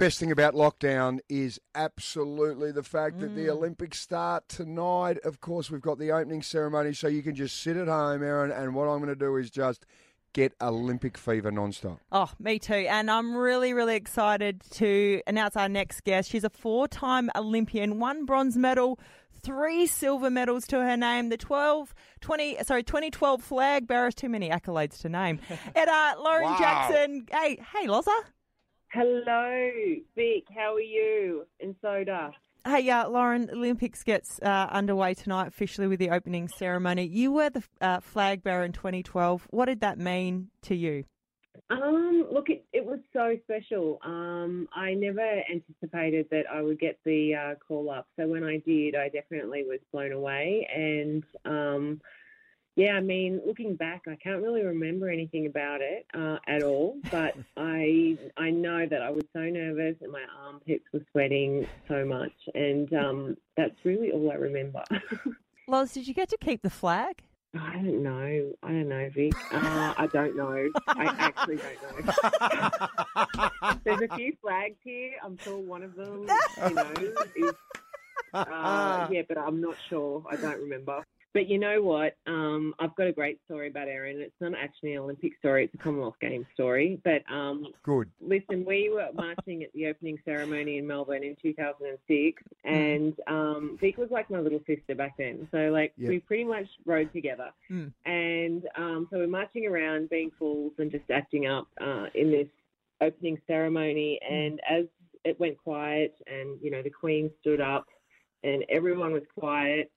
Best thing about lockdown is absolutely the fact that the Olympics start tonight. Of course, we've got the opening ceremony, so you can just sit at home, Erin. And what I'm going to do is just get Olympic fever nonstop. Oh, me too. And I'm really, really excited to announce our next guest. She's a four time Olympian, one bronze medal, three silver medals to her name. The 12, 20, sorry, 2012 flag bearers, too many accolades to name. And uh, Lauren Wow. Jackson. Hey, hey, Loza. Hello, Vic. How are you? And Soda. Hey, uh, Lauren, Olympics gets uh, underway tonight officially with the opening ceremony. You were the uh, flag bearer in 2012. What did that mean to you? Um, look, it, it was so special. Um, I never anticipated that I would get the uh, call up. So when I did, I definitely was blown away. And yeah, I mean, looking back, I can't really remember anything about it uh, at all. But I I know that I was so nervous and my armpits were sweating so much, and um, that's really all I remember. Loz, did you get to keep the flag? I don't know. I don't know, Vic. Uh, I don't know. I actually don't know. There's a few flags here. I'm sure one of them, you know, is. Uh, yeah, but I'm not sure. I don't remember. But you know what? Um, I've got a great story about Erin. It's not actually an Olympic story. It's a Commonwealth Games story. But um, Good. Listen, we were marching at the opening ceremony in Melbourne in 2006, and um, Vic was like my little sister back then. So, like, Yep. we pretty much rode together. Mm. And um, so we're marching around, being fools and just acting up uh, in this opening ceremony. And as it went quiet, and you know, the Queen stood up, and everyone was quiet.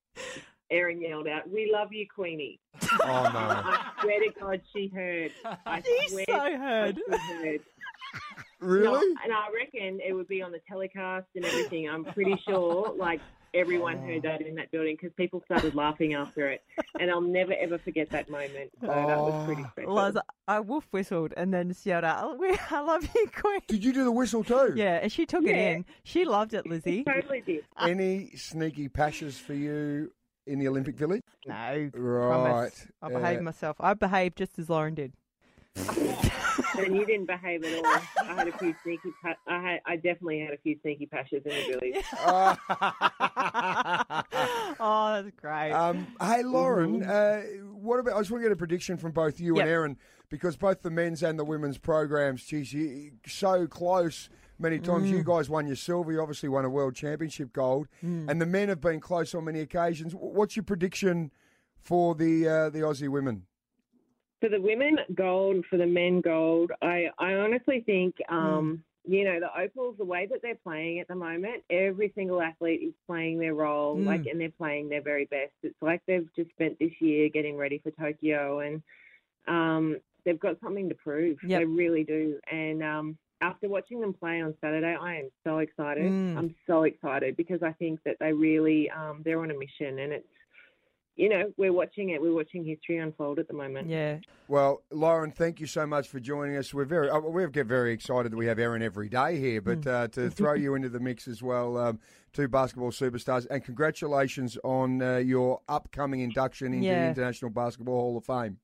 Erin yelled out, "We love you, Queenie!" Oh, no. I swear to God, she heard. I She swear so to God heard. she heard. Really? No, and I reckon it would be on the telecast and everything. I'm pretty sure, like everyone Oh. heard that in that building because people started laughing after it, and I'll never ever forget that moment. So that was pretty Oh. special. Loz, I wolf whistled and then yelled out, "Oh, I love you, Queen. Did you do the whistle too? Yeah, and she took it in. She loved it, Lizzie. totally did. Any sneaky pashes for you in the Olympic Village? No, Right. promise. I behaved Uh, myself. I behaved just as Lauren did. And you didn't behave at all. I had a few sneaky. Pa- I had. I definitely had a few sneaky pashes in the village. oh, that's great. Um, hey, Lauren, uh, what about? I just want to get a prediction from both you Yep. and Erin because both the men's and the women's programs, geez, you, so close. Many times Mm. you guys won your silver. You obviously won a world championship gold, Mm. and the men have been close on many occasions. What's your prediction for the uh, the Aussie women? For the women, gold. For the men, gold. I, I honestly think, Hmm. um, you know, the Opals, the way that they're playing at the moment, every single athlete is playing their role, Mm. like, and they're playing their very best. It's like they've just spent this year getting ready for Tokyo, and um, they've got something to prove. Yep. They really do. And um, after watching them play on Saturday, I am so excited. Mm. I'm so excited because I think that they really, um, they're on a mission, and it's. You know, we're watching it. We're watching history unfold at the moment. yeah. Well, Lauren, thank you so much for joining us. We're very uh, we get very excited that we have Erin every day here, but uh, to throw you into the mix as well, um, two basketball superstars, and congratulations on uh, your upcoming induction into the International Basketball Hall of Fame.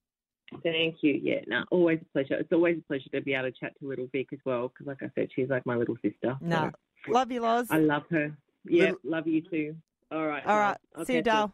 Thank you. Yeah, no, always a pleasure. It's always a pleasure to be able to chat to little Vic as well, because like I said, she's like my little sister. No. So Love you, Loz. I love her. Yeah, Little- love you too. All right. All right. I'll See you, Dale.